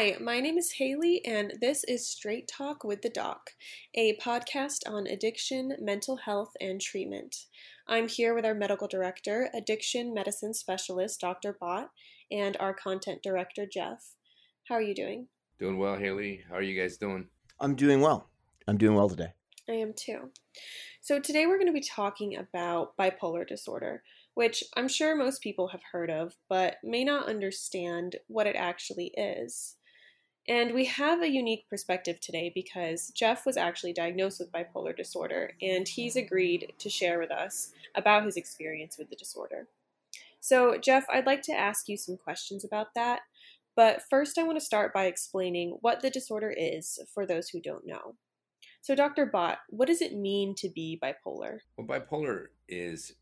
Hi, my name is Haley, and this is Straight Talk with the Doc, a podcast on addiction, mental health, and treatment. I'm here with our medical director, addiction medicine specialist, Dr. Bott, and our content director, Jeff. How are you doing? Doing well, Haley. How are you guys doing? I'm doing well. I'm doing well today. I am too. So, today we're going to be talking about bipolar disorder, which I'm sure most people have heard of, but may not understand what it actually is. And we have a unique perspective today because Jeff was actually diagnosed with bipolar disorder, and he's agreed to share with us about his experience with the disorder. So, Jeff, I'd like to ask you some questions about that. But first, I want to start by explaining what the disorder is for those who don't know. So, Dr. Bott, what does it mean to be bipolar? Well, bipolar is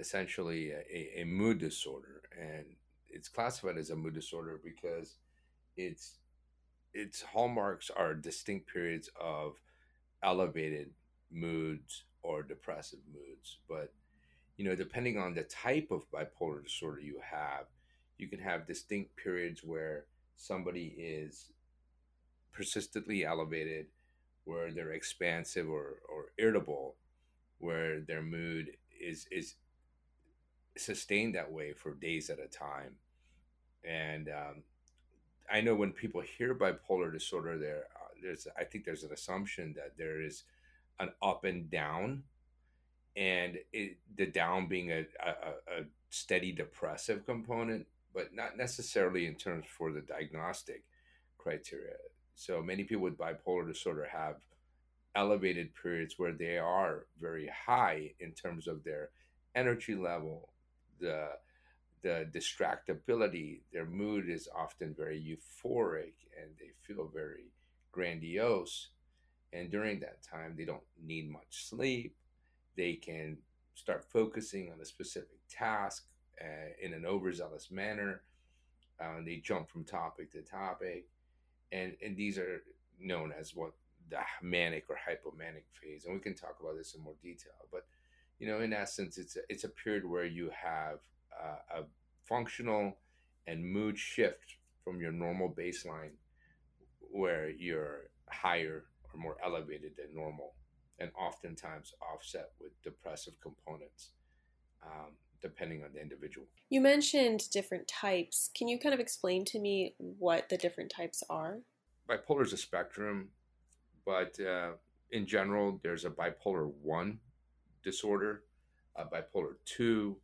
essentially a, a, mood disorder, and it's classified as a mood disorder because its its hallmarks are distinct periods of elevated moods or depressive moods. But you know, depending on the type of bipolar disorder you have, you can have distinct periods where somebody is persistently elevated where they're expansive or, or irritable, where their mood is is sustained that way for days at a time. And um, I know when people hear bipolar disorder, there uh, there's I think there's an assumption that there is an up and down, and it, the down being a, a, a steady depressive component, but not necessarily in terms for the diagnostic criteria. So many people with bipolar disorder have elevated periods where they are very high in terms of their energy level, the the distractibility, their mood is often very euphoric and they feel very grandiose. And during that time, they don't need much sleep. They can start focusing on a specific task uh, in an overzealous manner. Uh, they jump from topic to topic and and these are known as what the manic or hypomanic phase, and we can talk about this in more detail. But you know, in essence, it's a, it's a period where you have a functional and mood shift from your normal baseline, where you're higher or more elevated than normal, and oftentimes offset with depressive components. Um, depending on the individual. You mentioned different types. Can you kind of explain to me what the different types are? Bipolar is a spectrum, but uh, in general, there's a bipolar 1 disorder, a bipolar 2,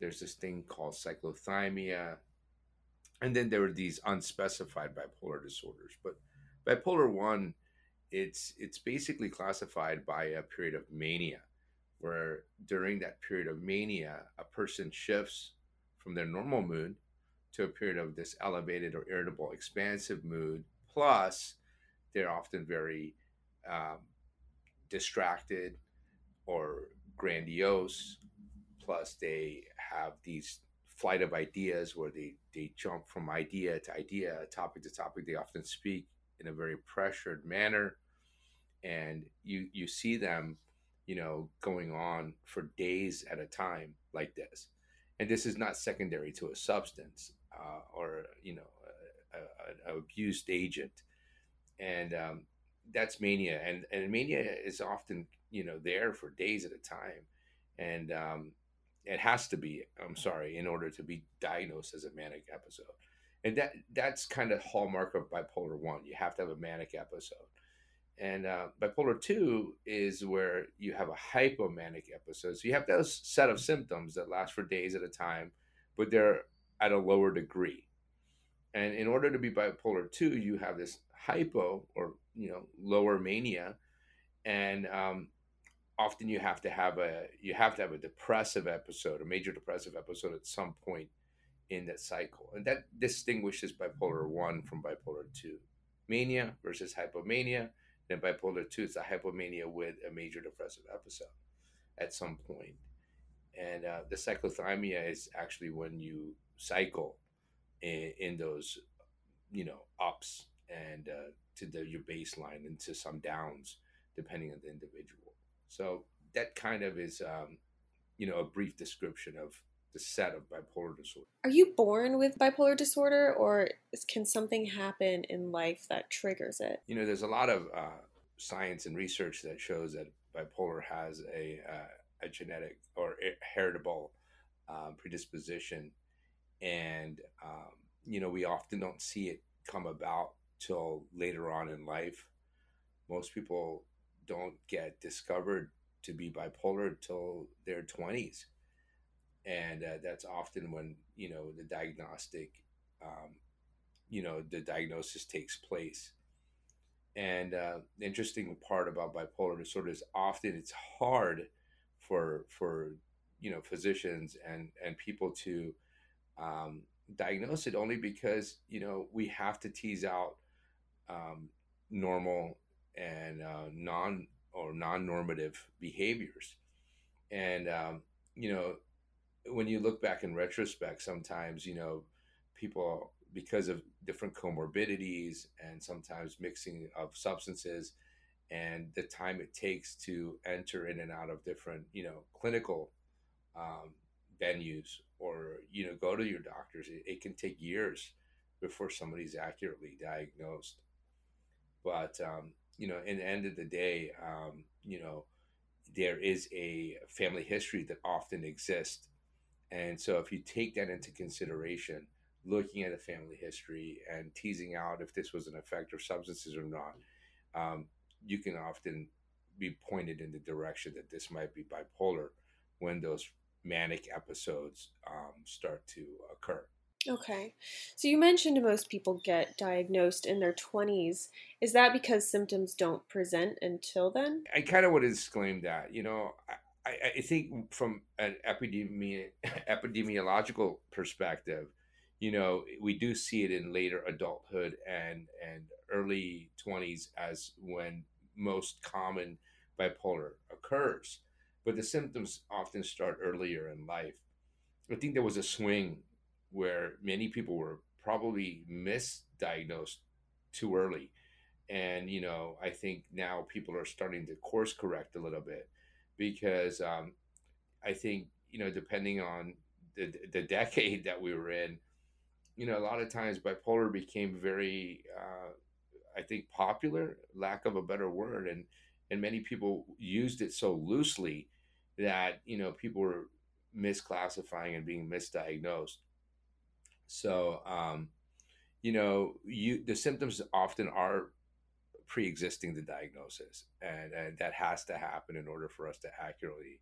there's this thing called cyclothymia, and then there are these unspecified bipolar disorders. But bipolar 1, it's it's basically classified by a period of mania where during that period of mania, a person shifts from their normal mood to a period of this elevated or irritable, expansive mood. Plus, they're often very um, distracted or grandiose. Plus, they have these flight of ideas where they, they jump from idea to idea, topic to topic. They often speak in a very pressured manner. And you, you see them you know, going on for days at a time like this. And this is not secondary to a substance uh, or, you know, an abused agent. And um, that's mania. And, and mania is often, you know, there for days at a time. And um, it has to be, I'm sorry, in order to be diagnosed as a manic episode. And that that's kind of hallmark of bipolar one. You have to have a manic episode and uh, bipolar 2 is where you have a hypomanic episode. So you have those set of symptoms that last for days at a time, but they're at a lower degree. And in order to be bipolar 2, you have this hypo or, you know, lower mania. And um, often you have to have a you have to have a depressive episode, a major depressive episode at some point in that cycle. And that distinguishes bipolar 1 from bipolar 2. Mania versus hypomania then bipolar 2 is a hypomania with a major depressive episode at some. And uh, the cyclothymia is actually when you cycle in, in those, you know, ups and uh, to the, your baseline and to some downs, depending on the individual. So that kind of is, um, you know, a brief description of the set of bipolar disorder. Are you born with bipolar disorder, or can something happen in life that triggers it? You know, there's a lot of uh, science and research that shows that bipolar has a, uh, a genetic or heritable um, predisposition. And, um, you know, we often don't see it come about till later on in life. Most people don't get discovered to be bipolar until their 20s and uh, that's often when you know the diagnostic um, you know the diagnosis takes place. And uh, the interesting part about bipolar disorder is often it's hard for for you know physicians and and people to um, diagnose it only because you know we have to tease out um, normal and uh, non or non-normative behaviors and um, you know when you look back in retrospect, sometimes, you know, people, because of different comorbidities and sometimes mixing of substances and the time it takes to enter in and out of different, you know, clinical um, venues or, you know, go to your doctors, it, it, can take years before somebody's accurately diagnosed. But, um, you know, in the end of the day, um, you know, there is a family history that often exists and so, if you take that into consideration, looking at a family history and teasing out if this was an effect of substances or not, um, you can often be pointed in the direction that this might be bipolar when those manic episodes um, start to occur. Okay. So you mentioned most people get diagnosed in their 20s. Is that because symptoms don't present until then? I kind of would to disclaim that. You know, I, I think from an epidemi- epidemiological perspective, you know, we do see it in later adulthood and and early 20s as when most common bipolar occurs. But the symptoms often start earlier in life. I think there was a swing where many people were probably misdiagnosed too early. And, you know, I think now people are starting to course correct a little bit because um, I think you know depending on the the decade that we were in, you know a lot of times bipolar became very uh, I think popular, lack of a better word, and and many people used it so loosely that you know people were misclassifying and being misdiagnosed. So um, you know you the symptoms often are pre-existing the diagnosis and, and that has to happen in order for us to accurately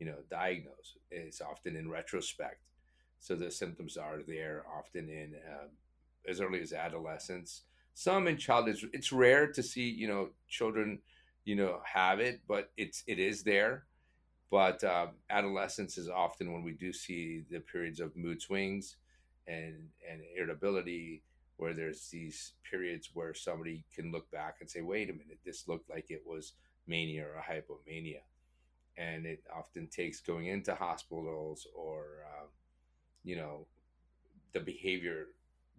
you know diagnose. It's often in retrospect. So the symptoms are there often in um, as early as adolescence. Some in childhood it's rare to see you know children you know have it but it's it is there. But um, adolescence is often when we do see the periods of mood swings and and irritability where there's these periods where somebody can look back and say, wait a minute, this looked like it was mania or hypomania. And it often takes going into hospitals or, uh, you know, the behavior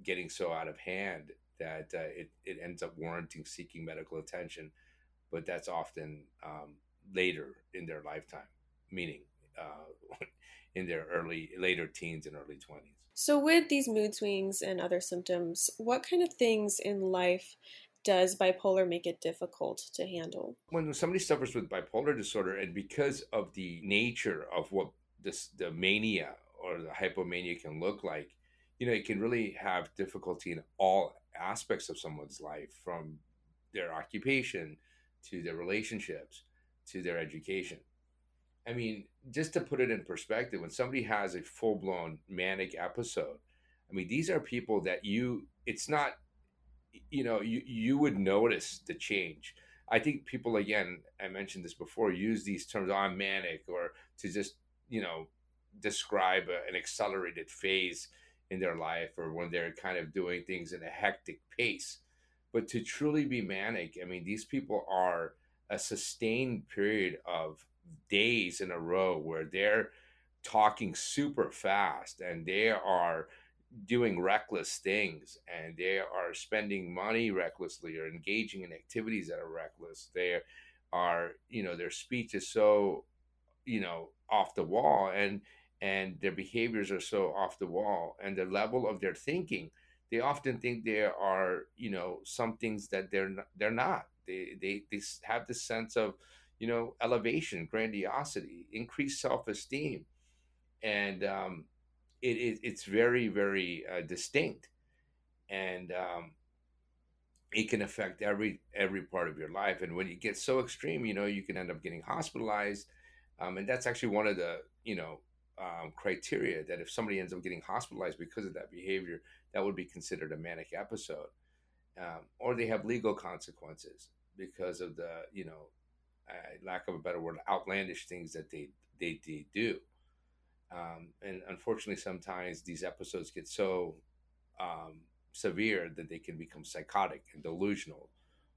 getting so out of hand that uh, it, it ends up warranting seeking medical attention. But that's often um, later in their lifetime, meaning uh, in their early, later teens and early 20s. So, with these mood swings and other symptoms, what kind of things in life does bipolar make it difficult to handle? When somebody suffers with bipolar disorder, and because of the nature of what this the mania or the hypomania can look like, you know, it can really have difficulty in all aspects of someone's life, from their occupation to their relationships to their education. I mean, just to put it in perspective, when somebody has a full blown manic episode, I mean, these are people that you, it's not, you know, you, you would notice the change. I think people, again, I mentioned this before, use these terms, oh, I'm manic, or to just, you know, describe a, an accelerated phase in their life or when they're kind of doing things in a hectic pace. But to truly be manic, I mean, these people are a sustained period of days in a row where they're talking super fast and they are doing reckless things and they are spending money recklessly or engaging in activities that are reckless. They are you know their speech is so you know off the wall and and their behaviors are so off the wall and the level of their thinking they often think there are you know some things that they're not, they're not. They, they they have this sense of you know elevation grandiosity increased self-esteem. And um, it, it, it's very very uh, distinct. And um, it can affect every every part of your life. And when you get so extreme you know you can end up getting hospitalized. Um, and that's actually one of the you know um, criteria that if somebody ends up getting hospitalized because of that behavior that would be considered a manic episode. Um, or they have legal consequences because of the you know uh, lack of a better word outlandish things that they they, they do. Um, and unfortunately sometimes these episodes get so um, severe that they can become psychotic and delusional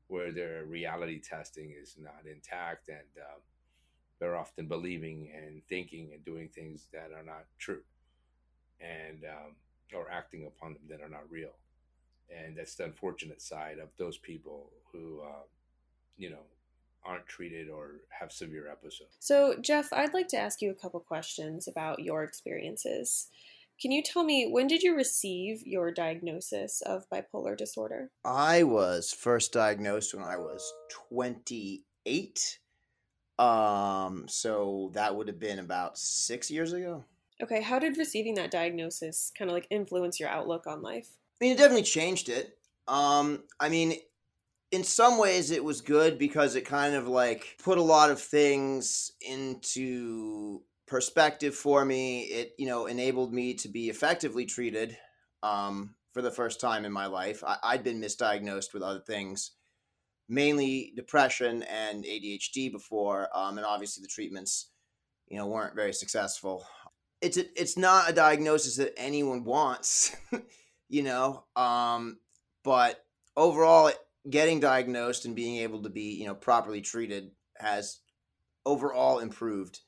where their reality testing is not intact and um, they're often believing and thinking and doing things that are not true and um, or acting upon them that are not real. And that's the unfortunate side of those people who uh, you know aren't treated or have severe episodes so jeff i'd like to ask you a couple questions about your experiences can you tell me when did you receive your diagnosis of bipolar disorder? I was first diagnosed when I was 28. Um, so that would have been about six years ago. Okay, how did receiving that diagnosis kind of like influence your outlook on life? I mean, it definitely changed it. Um, I mean, in some ways it was good because it kind of like put a lot of things into perspective for me. It you know enabled me to be effectively treated um, for the first time in my life. I, I'd been misdiagnosed with other things, mainly depression and ADHD before, um, and obviously the treatments you know weren't very successful. It's a, it's not a diagnosis that anyone wants, you know. Um, but overall, getting diagnosed and being able to be you know properly treated has overall improved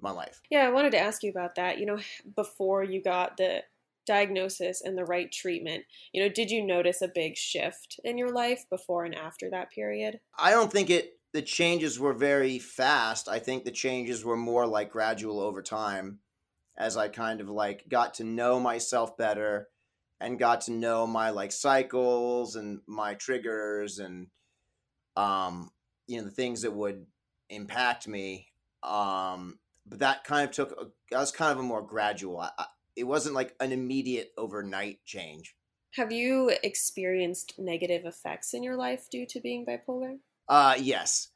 my life. Yeah, I wanted to ask you about that. You know, before you got the diagnosis and the right treatment, you know, did you notice a big shift in your life before and after that period? I don't think it the changes were very fast. I think the changes were more like gradual over time as I kind of like got to know myself better and got to know my like cycles and my triggers and um you know the things that would impact me um but that kind of took a, that was kind of a more gradual. I, I, it wasn't like an immediate overnight change. Have you experienced negative effects in your life due to being bipolar? Uh yes,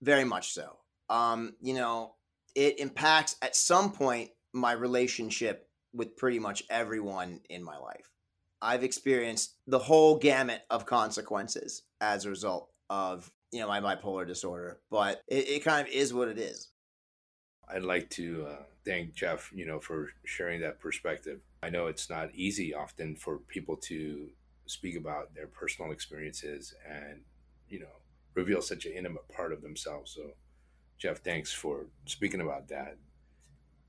very much so. Um, you know, it impacts at some point my relationship with pretty much everyone in my life. I've experienced the whole gamut of consequences as a result of you know my bipolar disorder, but it, it kind of is what it is. I'd like to uh, thank Jeff, you know, for sharing that perspective. I know it's not easy often for people to speak about their personal experiences and, you know, reveal such an intimate part of themselves. So, Jeff, thanks for speaking about that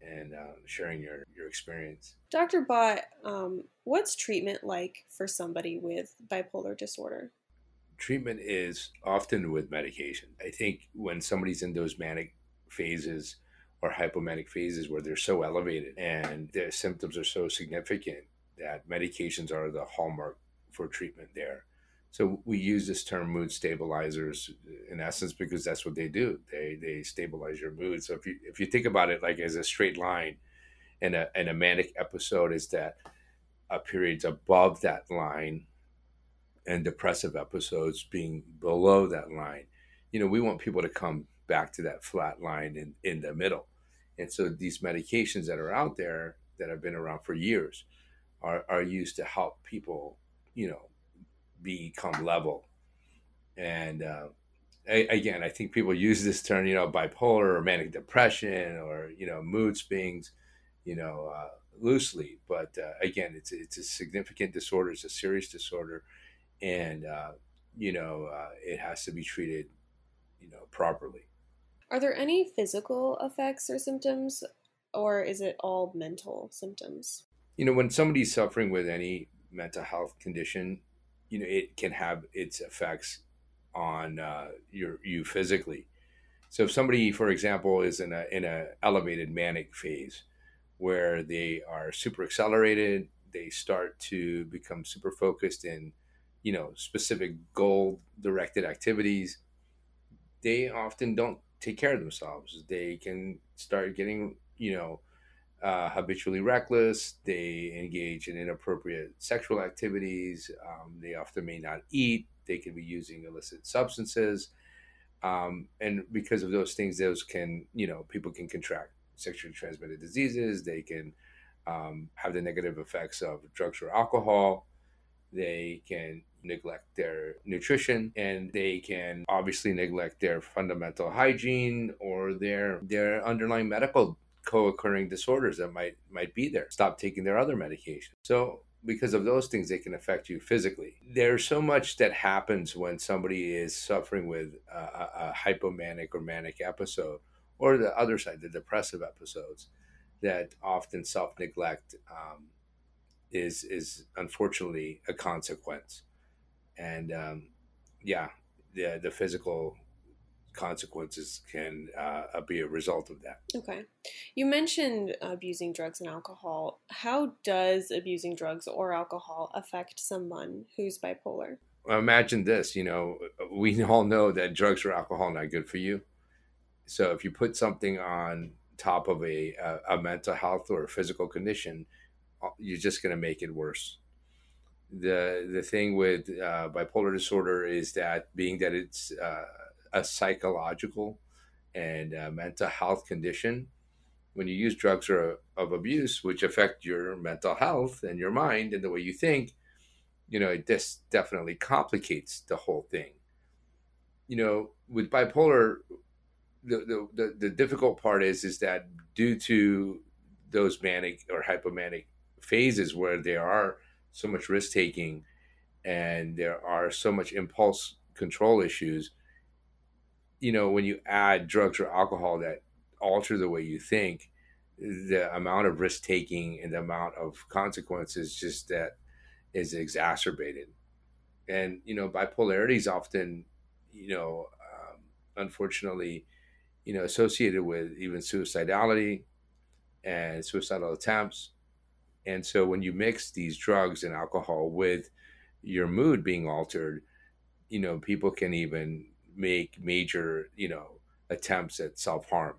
and uh, sharing your, your experience. Dr. Bott, um, what's treatment like for somebody with bipolar disorder? Treatment is often with medication. I think when somebody's in those manic phases, or hypomanic phases where they're so elevated and their symptoms are so significant that medications are the hallmark for treatment there. So we use this term mood stabilizers in essence because that's what they do. They they stabilize your mood. So if you if you think about it like as a straight line, and a and a manic episode is that a periods above that line, and depressive episodes being below that line. You know, we want people to come back to that flat line in, in the middle. And so these medications that are out there that have been around for years are, are used to help people, you know, become level. And uh, I, again, I think people use this term, you know, bipolar or manic depression or, you know, mood swings, you know, uh, loosely. But uh, again, it's, it's a significant disorder, it's a serious disorder. And, uh, you know, uh, it has to be treated, you know, properly. Are there any physical effects or symptoms, or is it all mental symptoms? You know, when somebody's suffering with any mental health condition, you know, it can have its effects on uh, your you physically. So if somebody, for example, is in a in a elevated manic phase, where they are super accelerated. They start to become super focused in, you know, specific goal directed activities. They often don't take care of themselves. They can start getting, you know, uh, habitually reckless. They engage in inappropriate sexual activities. Um, they often may not eat. They can be using illicit substances. Um, and because of those things, those can, you know, people can contract sexually transmitted diseases. They can um, have the negative effects of drugs or alcohol. They can neglect their nutrition and they can obviously neglect their fundamental hygiene or their their underlying medical co-occurring disorders that might might be there. Stop taking their other medication. So because of those things they can affect you physically. There's so much that happens when somebody is suffering with a, a hypomanic or manic episode or the other side the depressive episodes that often self-neglect um, is is unfortunately a consequence. And um, yeah the the physical consequences can uh, be a result of that. Okay. You mentioned abusing drugs and alcohol. How does abusing drugs or alcohol affect someone who's bipolar? Imagine this, you know, we all know that drugs or alcohol are not good for you. So if you put something on top of a, a, a mental health or physical condition, uh, you're just going to make it worse. The the thing with uh, bipolar disorder is that being that it's uh, a psychological and uh, mental health condition. When you use drugs or, of abuse, which affect your mental health and your mind and the way you think, you know, it this definitely complicates the whole thing. You know, with bipolar, the, the, the difficult part is is that due to those manic or hypomanic phases where there are so much risk taking and there are so much impulse control issues, you know, when you add drugs or alcohol that alter the way you think, the amount of risk taking and the amount of consequences just that is exacerbated. And, you know, bipolarity is often, you know, um, unfortunately, you know, associated with even suicidality and suicidal attempts. And so when you mix these drugs and alcohol with your mood being altered, you know, people can even make major, you know, attempts at self harm.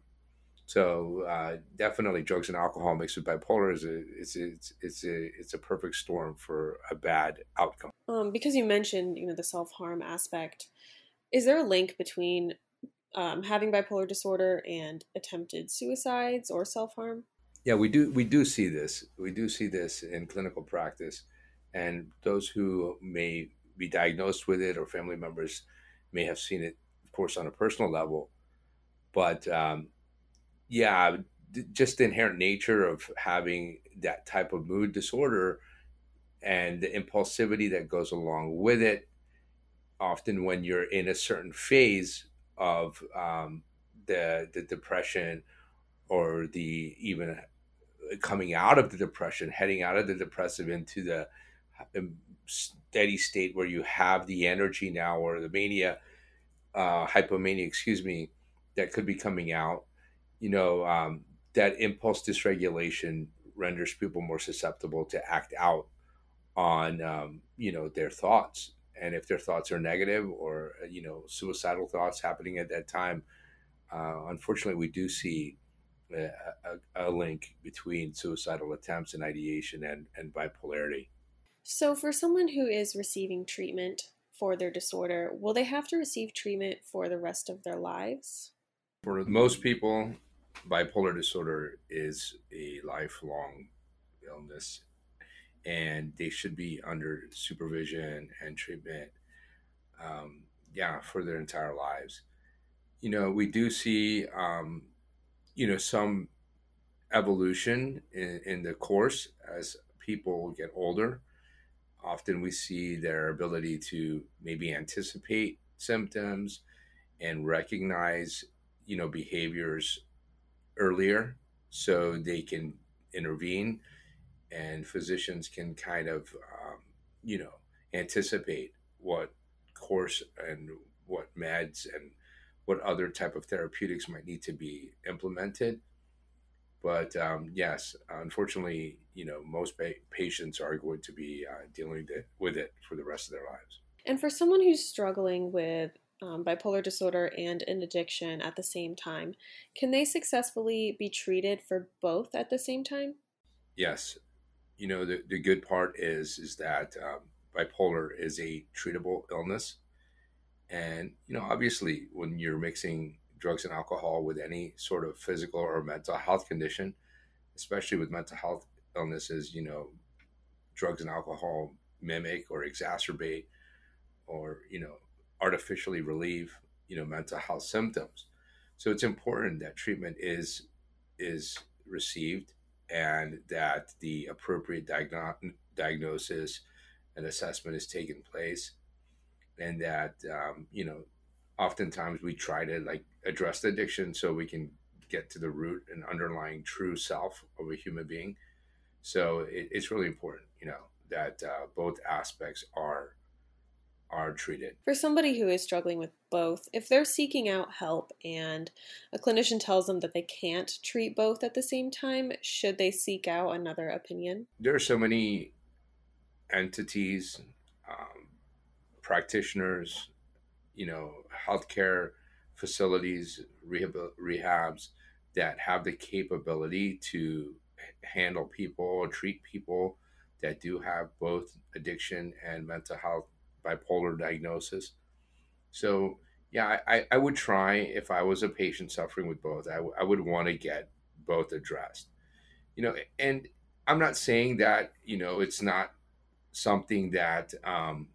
So uh, definitely, drugs and alcohol mixed with bipolar is a it's a, it's it's a it's a perfect storm for a bad outcome. Um, because you mentioned you know the self harm aspect, is there a link between um, having bipolar disorder and attempted suicides or self harm? Yeah, we do we do see this. We do see this in clinical practice, and those who may be diagnosed with it or family members may have seen it, of course, on a personal level. But um, yeah, just the inherent nature of having that type of mood disorder and the impulsivity that goes along with it. Often, when you're in a certain phase of um, the the depression or the even coming out of the depression, heading out of the depressive into the um, steady state where you have the energy now or the mania, uh, hypomania, excuse me, that could be coming out, you know, um, that impulse dysregulation renders people more susceptible to act out on, um, you know, their thoughts. And if their thoughts are negative or, uh, you know, suicidal thoughts happening at that time, uh, unfortunately, we do see a, a, a, link between suicidal attempts and ideation and, and bipolarity. So, for someone who is receiving treatment for their disorder, will they have to receive treatment for the rest of their lives? For most people, bipolar disorder is a lifelong illness and they should be under supervision and treatment um, yeah for their entire lives you know we do see um, you know some evolution in, in the course as people get older often we see their ability to maybe anticipate symptoms and recognize you know behaviors earlier so they can intervene and physicians can kind of um, you know anticipate what course and what meds and what other type of therapeutics might need to be implemented But um, yes, unfortunately, you know, most pa- patients are going to be uh, dealing with it for the rest of their lives. And for someone who's struggling with um, bipolar disorder and an addiction at the same time, can they successfully be treated for both at the same time? Yes. You know, the, the good part is is that um, bipolar is a treatable illness. And, you know, obviously, when you're mixing drugs and alcohol with any sort of physical or mental health condition, especially with mental health illnesses, you know, drugs and alcohol mimic or exacerbate or, you know, artificially relieve, you know, mental health symptoms. So it's important that treatment is is received and that the appropriate diagno- diagnosis and assessment is taking place and that um, you know oftentimes we try to like address the addiction so we can get to the root and underlying true self of a human being. So it, it's really important you know that uh, both aspects are are treated. For somebody who is struggling with both if they're seeking out help and a clinician tells them that they can't treat both at the same time should they seek out another opinion? There are so many entities um, practitioners you know healthcare facilities rehab rehabs that have the capability to handle people or treat people that do have both addiction and mental health bipolar diagnosis. So, yeah, I, I would try if I was a patient suffering with both, I, w- I would want to get both addressed. You know, and I'm not saying that, you know, it's not something that um,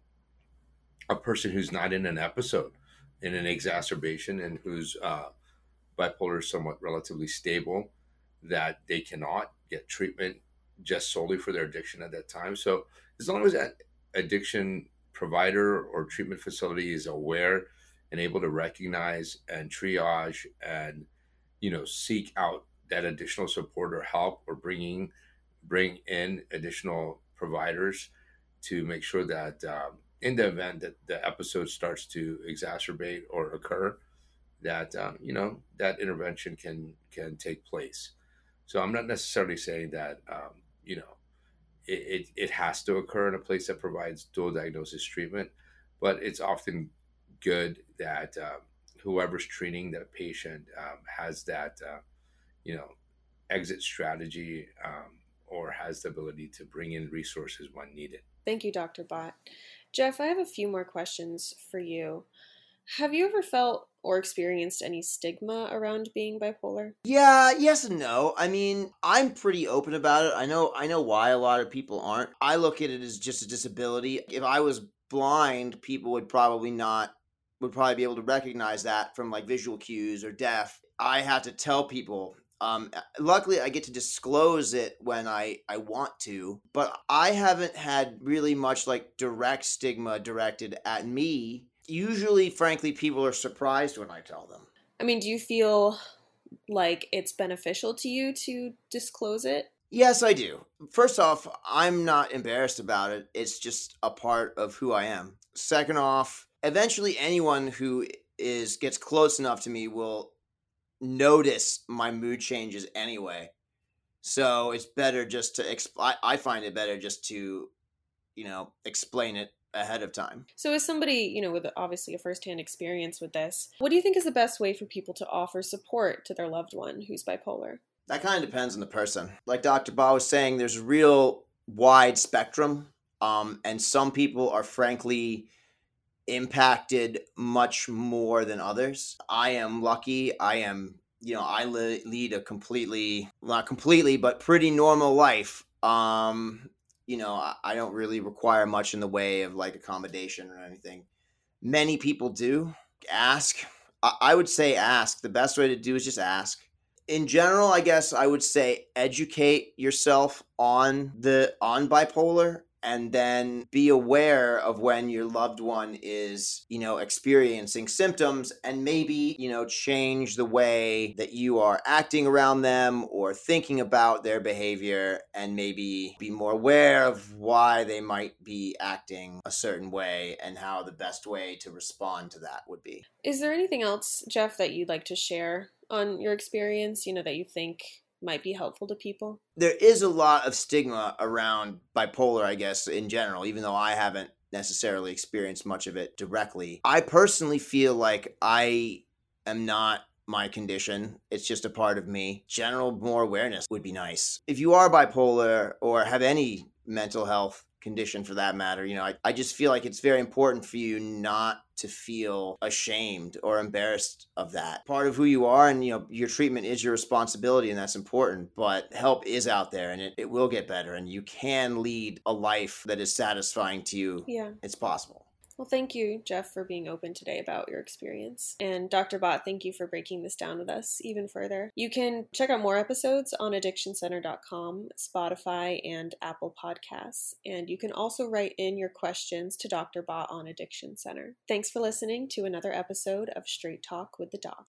a person who's not in an episode, in an exacerbation, and whose uh, bipolar is somewhat relatively stable, that they cannot get treatment just solely for their addiction at that time. So as long as that addiction provider or treatment facility is aware and able to recognize and triage and you know seek out that additional support or help or bringing bring in additional providers to make sure that um, in the event that the episode starts to exacerbate or occur that um, you know that intervention can can take place so i'm not necessarily saying that um, you know it, it, it has to occur in a place that provides dual diagnosis treatment, but it's often good that um, whoever's treating that patient um, has that, uh, you know, exit strategy um, or has the ability to bring in resources when needed. Thank you, Dr. Bott. Jeff, I have a few more questions for you. Have you ever felt or experienced any stigma around being bipolar? Yeah, yes and no. I mean, I'm pretty open about it. I know I know why a lot of people aren't. I look at it as just a disability. If I was blind, people would probably not would probably be able to recognize that from like visual cues or deaf. I have to tell people um, luckily, I get to disclose it when I, I want to, but I haven't had really much like direct stigma directed at me usually, frankly, people are surprised when I tell them. I mean, do you feel like it's beneficial to you to disclose it? Yes, I do. First off, I'm not embarrassed about it. It's just a part of who I am. Second off, eventually anyone who is gets close enough to me will notice my mood changes anyway. So it's better just to exp- I, I find it better just to you know explain it ahead of time. So, as somebody, you know, with obviously a firsthand experience with this, what do you think is the best way for people to offer support to their loved one who's bipolar? That kind of depends on the person. Like Dr. Bott was saying, there's a real wide spectrum, um, and some people are frankly impacted much more than others. I am lucky. I am, you know, I lead a completely, not completely, but pretty normal life. Um, you know, I, I don't really require much in the way of like accommodation or anything. Many people do ask. I, I would say ask. The best way to do is just ask. In general, I guess I would say educate yourself on the on bipolar and then be aware of when your loved one is, you know, experiencing symptoms and maybe, you know, change the way that you are acting around them or thinking about their behavior and maybe be more aware of why they might be acting a certain way and how the best way to respond to that would be. Is there anything else, Jeff, that you'd like to share on your experience, you know, that you think might be helpful to people? There is a lot of stigma around bipolar, I guess, in general, even though I haven't necessarily experienced much of it directly. I personally feel like I am not my condition. It's just a part of me. General more awareness would be nice. If you are bipolar or have any mental health condition for that matter, you know, I, I just feel like it's very important for you not to feel ashamed or embarrassed of that. Part of who you are and you know, your treatment is your responsibility and that's important, but help is out there and it, it will get better and you can lead a life that is satisfying to you. Yeah. It's possible. Well, thank you, Jeff, for being open today about your experience. And Dr. Bott, thank you for breaking this down with us even further. You can check out more episodes on addictioncenter.com, Spotify, and Apple Podcasts. And you can also write in your questions to Dr. Bott on Addiction Center. Thanks for listening to another episode of Straight Talk with the Doc.